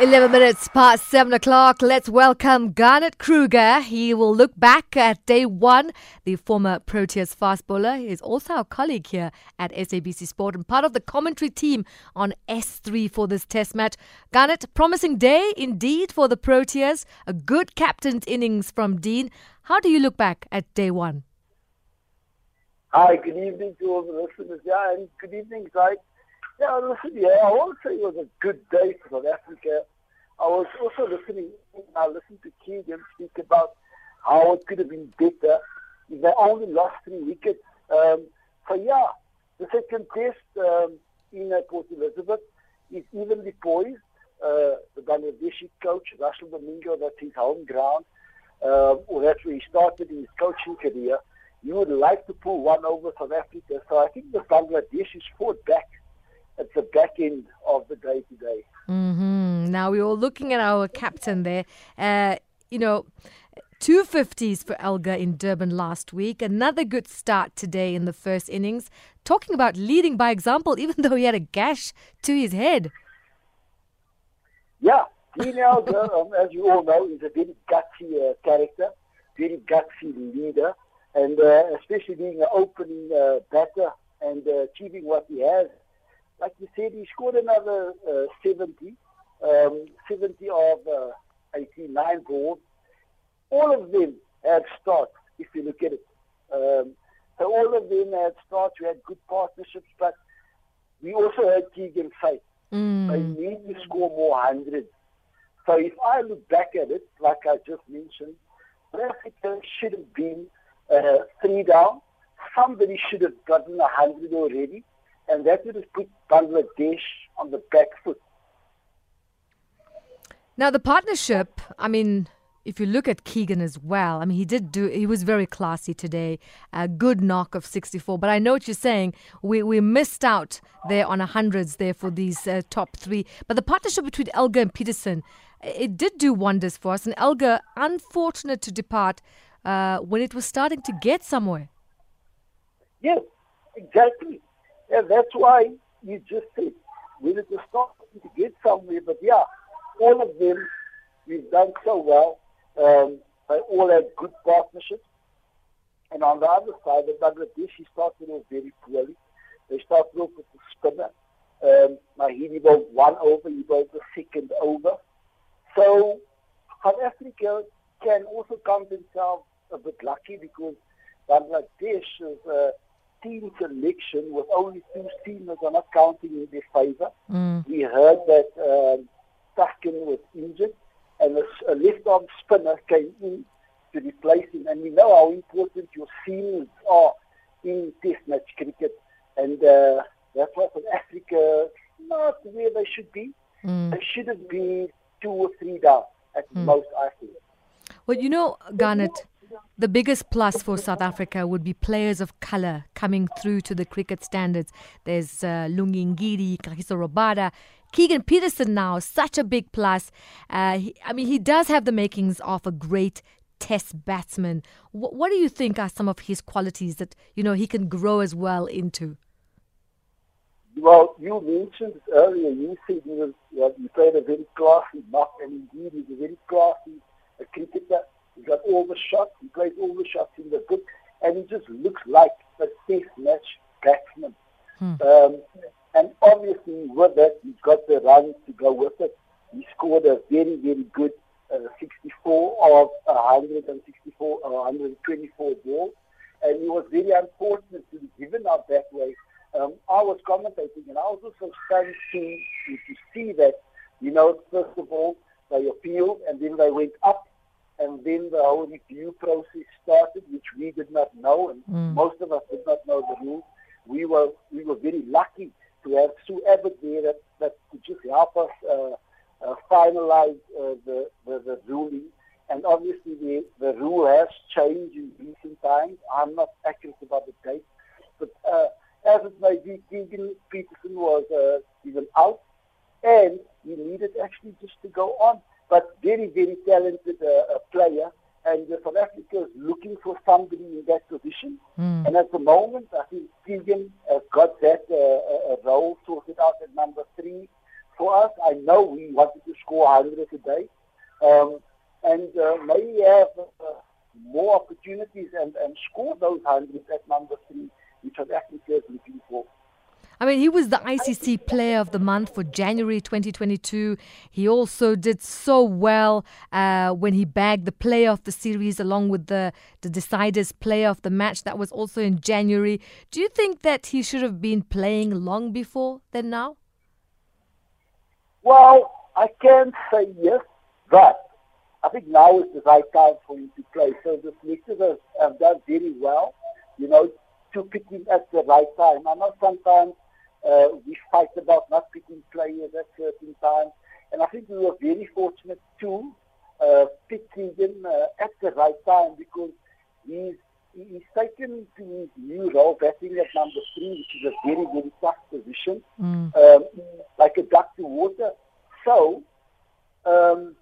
11 minutes past 7 o'clock. Let's welcome Garnett Kruger. He will look back at day one. The former Proteas fast bowler is also our colleague here at SABC Sport and part of the commentary team on S3 for this test match. Garnett, promising day indeed for the Proteas. A good captain's innings from Dean. How do you look back at day one? Hi, good evening to all the listeners. Yeah, and good evening, guys. Yeah, listen, yeah, I won't say it was a good day for South Africa. I was also listening, I listened to Keegan speak about how it could have been better if they only lost three wickets. Um, so, yeah, the second test um, in uh, Port Elizabeth is evenly poised. Uh, the Bangladeshi coach, Russell Domingo, that's his home ground, uh, or that's where he started in his coaching career. You would like to pull one over South Africa. So I think the Bangladeshis fought back at the back end of the day today. Mm-hmm. Now we're all looking at our captain there. Uh, you know, two fifties for Elgar in Durban last week. Another good start today in the first innings. Talking about leading by example, even though he had a gash to his head. Yeah, Dean Elgar, um, as you all know, is a very gutsy uh, character, very gutsy leader, and uh, especially being an opening uh, batter and uh, achieving what he has like you said, he scored another uh, 70, um, 70 of uh, 89 balls. All of them had starts, if you look at it. Um, so all of them had starts. We had good partnerships, but we also had Keegan say mm. they need to score more hundreds. So if I look back at it, like I just mentioned, Africa should have been uh, three down. Somebody should have gotten a hundred already and that would have put Bangladesh on the back foot. Now, the partnership, I mean, if you look at Keegan as well, I mean, he did do, he was very classy today, a good knock of 64. But I know what you're saying. We, we missed out there on a hundreds there for these uh, top three. But the partnership between Elgar and Petersen, it did do wonders for us. And Elgar, unfortunate to depart uh, when it was starting to get somewhere. Yes, exactly. And that's why you just said we need to start to get somewhere. But yeah, all of them, we've done so well. Um, they all have good partnerships. And on the other side, the Bangladeshi started off very poorly. They started off with the spinner. Um, Mehidy bowled one over, he bowled the second over. So South Africa can also count themselves a bit lucky because Bangladesh is uh, team selection with only two seamers are not counting in their favor. Mm. We heard that um, Taskin was injured and a, a left-arm spinner came in to replace him. And we know how important your seamers are in Test match cricket. And uh, that's why South Africa not where they should be. Mm. They should have been two or three down at Mm. most, I think. Well, you know, Garnett, the biggest plus for South Africa would be players of colour coming through to the cricket standards. There's uh, Lungi Ngidi, Kagiso Rabada, Keegan Petersen now, such a big plus. Uh, he, I mean, he does have the makings of a great test batsman. Wh- what do you think are some of his qualities that, you know, he can grow as well into? Well, you mentioned earlier. You said he was well, he played a very classy knock, and indeed he's a very classy a cricketer. He got all the shots. He plays all the shots in the book, and he just looks like a test match batsman. Hmm. Um, and obviously, with that, he's got the runs to go with it. He scored a very, very good uh, 64 of 164 or 124 balls, and he was very unfortunate to be given out that way um, I was commentating and I was also stunned to, to, to see that, you know, first of all, they appealed and then they went up and then the whole review process started, which we did not know and Mm. most of us did not know the rules. We were we were very lucky to have Sue Abbott there that, that could just help us uh, uh, finalize uh, the, the, the ruling. And obviously the, the rule has changed in recent times. I'm not accurate about the date. But uh, as it may be, Keegan Petersen was uh, given out, and he needed actually just to go on. But very, very talented uh, uh, player, and uh, South Africa is looking for somebody in that position. Mm. And at the moment, I think Keegan has got that uh, uh, uh, role sorted out at number three. For us, I know we wanted to score 100 a day. Um, and uh, maybe have uh, more opportunities and, and score those hundreds at number three, which South Africa is looking for. I mean, he was the ICC Player of the Month for January 2022. He also did so well uh, when he bagged the Player of the Series along with the, the Deciders Player of the Match. That was also in January. Do you think that he should have been playing long before than now? Well, I can't say yes, but I think now is the right time for him to play. So the selectors have, have done very well, you know, to pick him at the right time. I know sometimes uh, we fight about not picking players at certain times, and I think we were very fortunate to uh, pick him uh, at the right time because he's he's taken to his new role, batting at number three, which is a very, very tough position, mm. um, like a duck to water. So, um,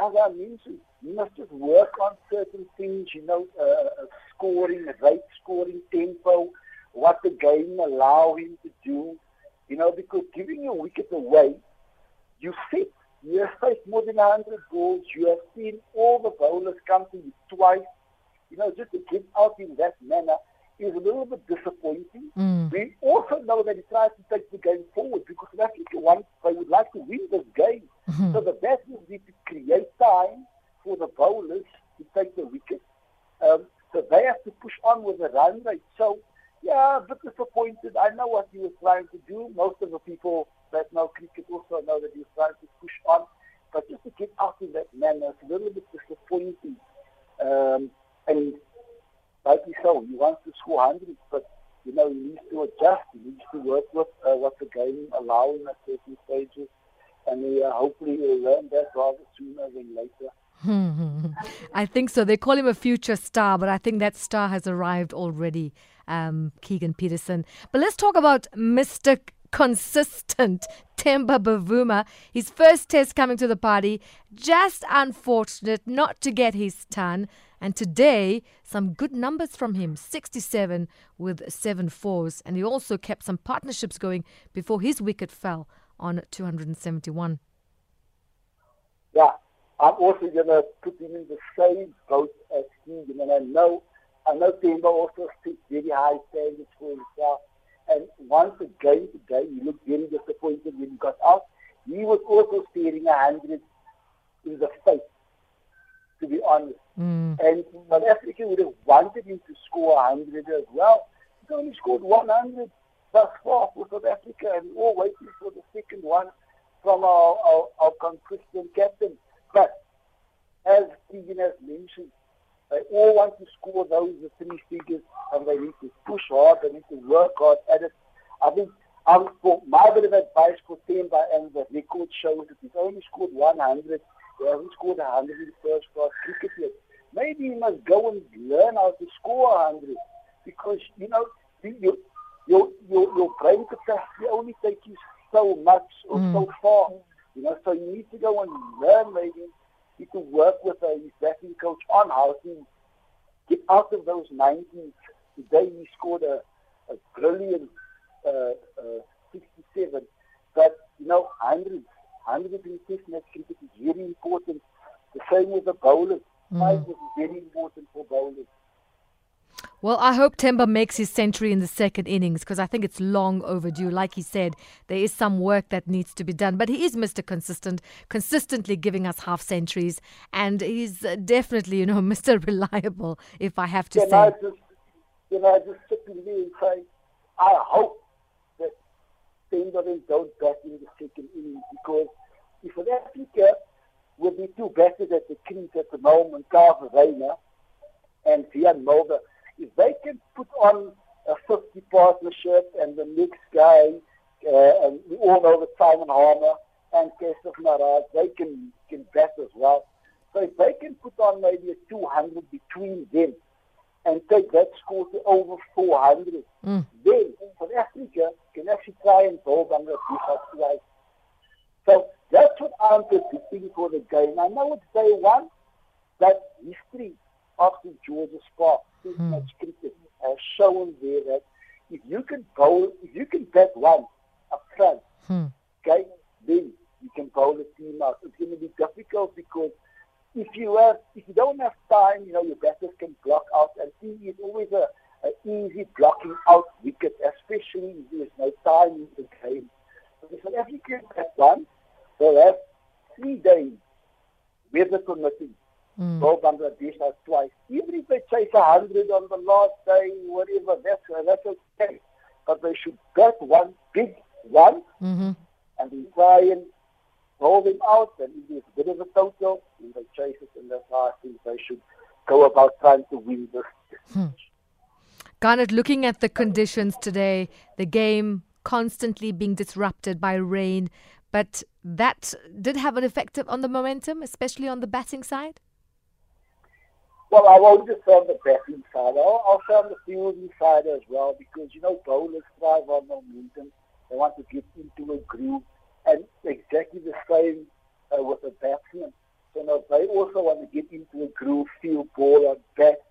as I mentioned, you must just work on certain things, you know, uh, scoring, rate scoring, tempo, what the game allow him to do, you know, because giving a wicket away, you sit, you have faced more than 100 balls, you have seen all the bowlers come to you twice, you know, just to get out in that manner is a little bit disappointing. Mm. We also know that he tries to take the game forward because South Africa wants, they would like to win this game. Mm-hmm. So the best would be to create time for the bowlers to take the wicket. Um, so they have to push on with the run rate. So, yeah, a bit disappointed. I know what he was trying to do. Most of the people that know cricket also know that he was trying to push on. But just to get out in that manner, it's a little bit disappointing. Um, and rightly so, he wants to score hundreds, but you know, he needs to adjust. He needs to work with uh, what the game allowing at certain stages, and he, uh, hopefully he'll learn that rather sooner than later. I think so. They call him a future star, but I think that star has arrived already, um, Keegan Petersen. But let's talk about Mr consistent Temba Bavuma. His first test coming to the party. Just unfortunate not to get his ton. And today, some good numbers from him 67 with seven fours. And he also kept some partnerships going before his wicket fell on 271. Yeah, I'm also going to put him in the same boat as Keegan. And I know, I know Temba also sets very high standards for himself. And once again today, he looked very disappointed when he got out. He was also staring a hundred in the face, to be honest. Mm. And South Africa would have wanted him to score a hundred as well. He only scored 100 thus far for South Africa, and we're waiting for the second one from our, our, our consistent captain. But as Keegan has mentioned, they all want to score those three figures and they need to push hard, they need to work hard at it. I think um, for my bit of advice for Temba and the record shows that he's only scored 100. He hasn't scored 100 in the first class cricket yet. Maybe he must go and learn how to score 100 because, you know, your, your, your, your brain capacity only takes you so much or mm. so far. You know, so you need to go and learn maybe he to work with a batting coach on how to get out of those 90s. Today he scored a, a brilliant uh, uh, 67. But, you know, 100, 100 in test match cricket is very important. The same with the bowlers. Mm. Five is very important for bowlers. Well, I hope Temba makes his century in the second innings because I think it's long overdue. Like he said, there is some work that needs to be done. But he is Mr. Consistent, consistently giving us half centuries. And he's uh, definitely, you know, Mr. Reliable, if I have to can say. I just, can I just sit in there and say, I hope that Temba don't bat in the second innings because if South Africa will be too battered at the crease at the moment, Kyle Verreynne and Wiaan Mulder, if they can put on a 50 partnership and the next guy, uh, and we all know that Simon Harmer and Keshav Maharaj, they can, can bat as well. So if they can put on maybe a 200 between them and take that score to over 400, mm. then South Africa can actually try and build on the defense So that's what I'm predicting for the game. I know it's day one, that history after George's Park too hmm. much cricket has shown there that if you can bowl, if you can bat one up front, hmm. okay, then you can bowl a team out. It's going to be difficult because if you have, if you don't have time, you know, your batters can block out, and he is always a, a easy blocking out wicket, especially if there's no time in the game. So the South African bat one, they'll have three days, weather permitting. Mm. Bowl Bangladesh has twice. Even if they chase a hundred on the last day, whatever, that's that's okay. But they should get one big one, mm-hmm. and then try and roll them out. And if there's a bit of a total, then they chase it, and that's how I think they should go about trying to win this. Hmm. Garnett, looking at the conditions today, the game constantly being disrupted by rain, but that did have an effect on the momentum, especially on the batting side? Well, I won't just on the batting side. I'll, say on the fielding side as well because, you know, bowlers thrive on momentum. They want to get into a groove. And exactly the same uh, with the batsman. So, you know, they also want to get into a groove, feel ball on bat,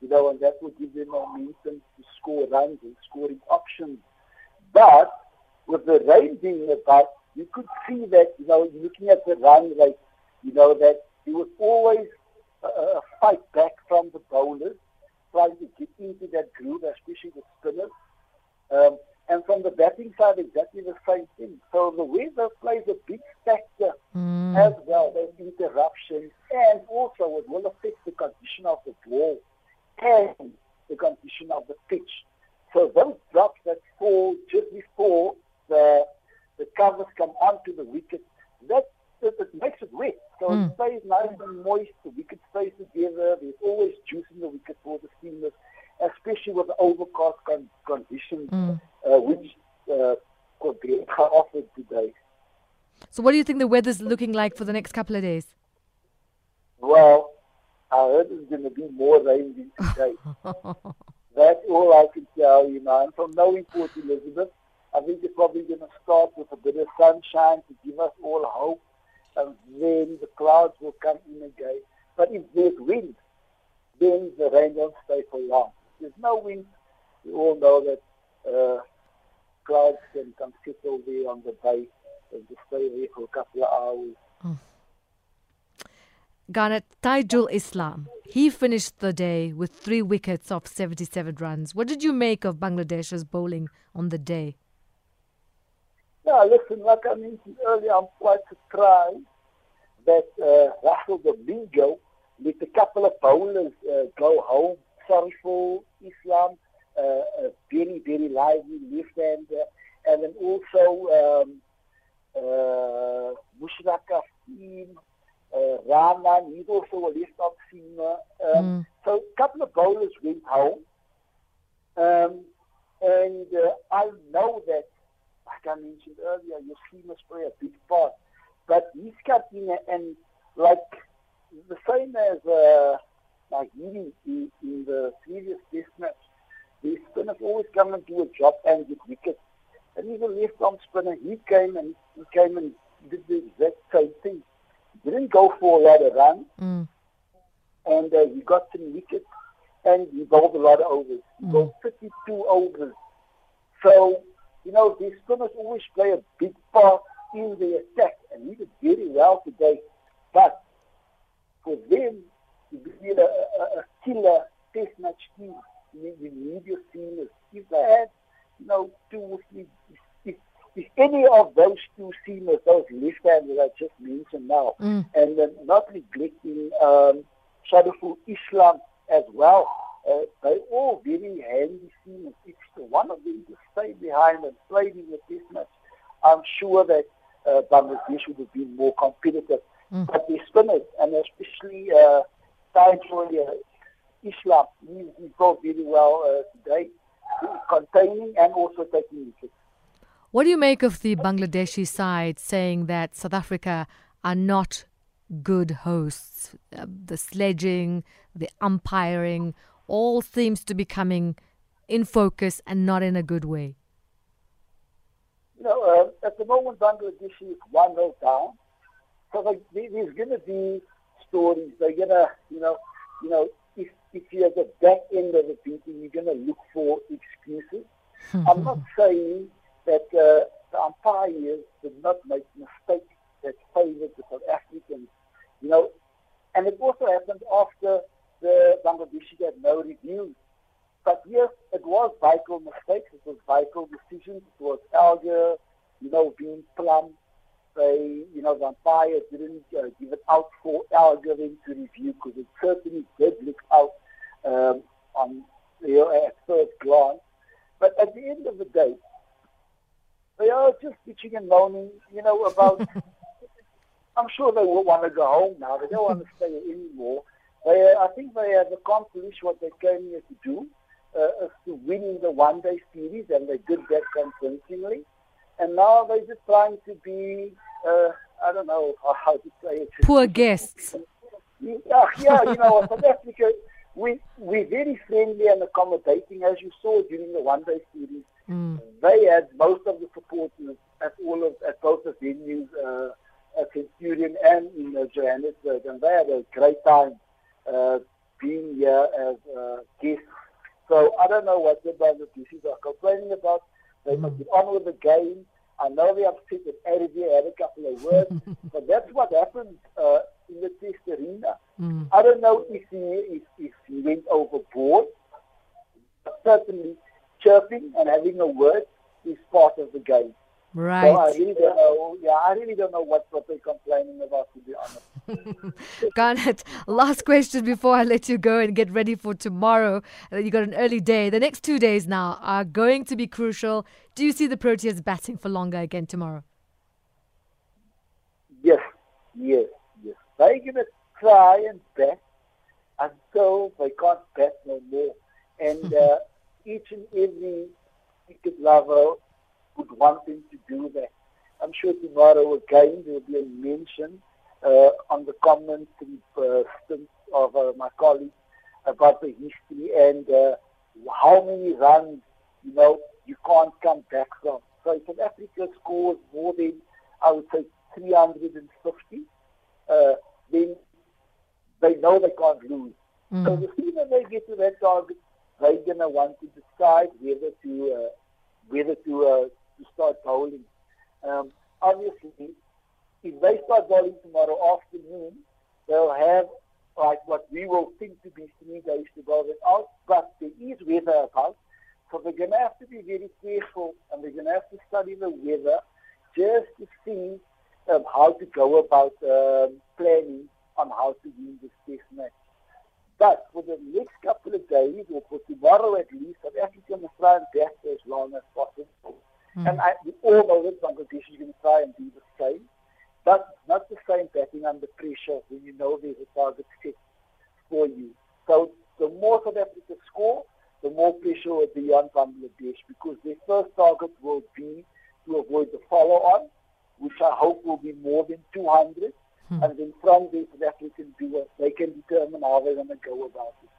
you know, and that will give them momentum to score runs and scoring options. But with the rain being about, you could see that, you know, looking at the run rate, you know, that it was always a fight back from the bowlers, trying to get into that groove, especially the spinners. Um, and from the batting side, exactly the same thing. So the weather plays a big factor mm. as well as interruptions, and also it will affect the condition of the ball and the condition of the pitch. So those drops that fall just before the the covers come onto the wicket, that it, it makes it wet. So mm. it stays nice and moist. The wicket stays together. There's always juice in the wicket for the seamers, especially with the overcast con- conditions, mm. uh, which uh, offered today. So, what do you think the weather's looking like for the next couple of days? Well, I heard it's going to be more rain than today. That's all I can tell you, man. From knowing Port Elizabeth, I think it's probably going to start with a bit of sunshine to give us all hope and then the clouds will come in again. But if there's wind, then the rain won't stay for long. If there's no wind, we all know that uh, clouds can come settle there on the bay and just stay there for a couple of hours. Mm. Garnett Taijul Islam, he finished the day with three wickets of 77 runs. What did you make of Bangladesh's bowling on the day? Yeah, listen, like I mentioned earlier, I'm quite surprised that uh, Russell Domingo let a couple of bowlers uh, go home. Shoriful Islam, uh, a very, very lively left-hander. And then also um, uh, Mushraq Asim, uh, Rahman, he's also a left-arm seamer. Um, mm. So a couple of bowlers went home. Um, and uh, I know that I mentioned earlier, your team must play a big part. But he's got in and like the same as uh, like in, in, in the previous test match, the spinners always come and do a job and get wickets. And he's a left arm spinner. He came and he came and did the exact same thing. He didn't go for a lot of runs. Mm. And uh, he got some wickets and he bowled a lot of overs. He mm. bowled 52 overs. So you know, these spinners always play a big part in the attack, and he did very well today. But for them to be a, a, a killer test match team, you, you need your seamers. If they had, you know, two or three, if, if any of those two seamers, those left-handers I just mentioned now, mm. and then not neglecting um, Shaduful Islam as well, uh, they all very handy seamers. If one of them to stay behind and play in the test match, I'm sure that uh, Bangladesh would have been more competitive. Mm. But the spinners, and especially uh, uh, Islam, he, he brought very well uh, today, containing and also taking wickets. What do you make of the Bangladeshi side saying that South Africa are not good hosts? Uh, the sledging, the umpiring, all seems to be coming in focus and not in a good way? You know, uh, at the moment, Bangladesh is 1 0 down. So like, there's going to be stories. They're going to, you know, you know, if, if you're at the back end of the beating, you're going to look for excuses. I'm not saying that uh, the umpires did not make mistakes that favored the South Africans. You know, and it also happened after the Bangladeshi had no reviews. But yes, it was vital mistakes. It was vital decisions. It was Elgar, you know, being plumb. They, you know, the umpire didn't uh, give it out for Elgar to review because it certainly did look out um, on you know, at first glance. But at the end of the day, they are just bitching and moaning, you know, about. I'm sure they will want to go home now. They don't want to stay anymore. They, I think they have accomplished what they came here to do, uh, to winning the one-day series, and they did that convincingly. And now they're just trying to be, uh, I don't know how to say it. Poor guests. Yeah, yeah you know, South Africa, we, we're very friendly and accommodating, as you saw during the one-day series. Mm. They had most of the supporters at all of at both the venues, uh, at Centurion and in uh, Johannesburg, and they had a great time uh, being here as uh, guests. So I don't know what the Bangladeshis are complaining about. They mm. must get on with the game. I know they're upset that Arabia had a couple of words, but that's what happened uh, in the test arena. Mm. I don't know if he, if, if he went overboard. But certainly, chirping and having a word is part of the game. Right. So I really don't know. Yeah, I really don't know what, they're complaining about, to be honest. Garnett, last question before I let you go and get ready for tomorrow. Uh, you got an early day. The next two days now are going to be crucial. Do you see the Proteas batting for longer again tomorrow? Yes, yes, yes. They're going to try and bat until they can't bat no more. And uh, each and every cricket lover would want them to do that. I'm sure tomorrow again there will be a mention uh, on the commentary uh, of uh, my colleague about the history and uh, how many runs, you know, you can't come back from. So if South Africa scores more than, I would say, 350, uh, then they know they can't lose. Mm. So the sooner they get to that target, they're going to want to decide whether to uh, whether to uh, to start bowling. Um, obviously, if they start bowling tomorrow afternoon, they'll have like what we will think to be three days to bowl it out, but there is weather about. So they're going to have to be very careful and they're going to have to study the weather just to see um, how to go about um, planning on how to win this test match. But for the next couple of days, or for tomorrow at least, South Africa must try and bat as long as possible. We all that Bangladesh is going to try and do the same. But not the same batting under pressure when you know there's a target set for you. So the more South Africa score, the more pressure will be on Bangladesh because their first target will be to avoid the follow-on, which I hope will be more than 200. Hmm. And then from there, South African do it, they can determine how they're going to go about it.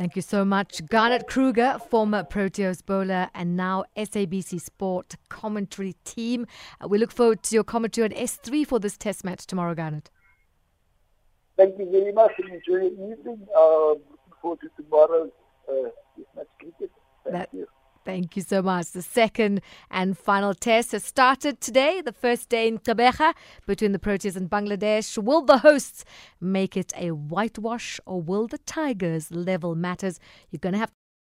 Thank you so much. Garnett Kruger, former Proteas bowler and now SABC Sport commentary team. Uh, we look forward to your commentary on S3 for this test match tomorrow, Garnett. Thank you very much enjoy your evening. Uh, looking forward to tomorrow's uh, match cricket. Thank that, you. Thank you so much. The second and final test has started today, the first day in Gqeberha between the Proteas and Bangladesh. Will the hosts make it a whitewash or will the Tigers level matters? You're going to have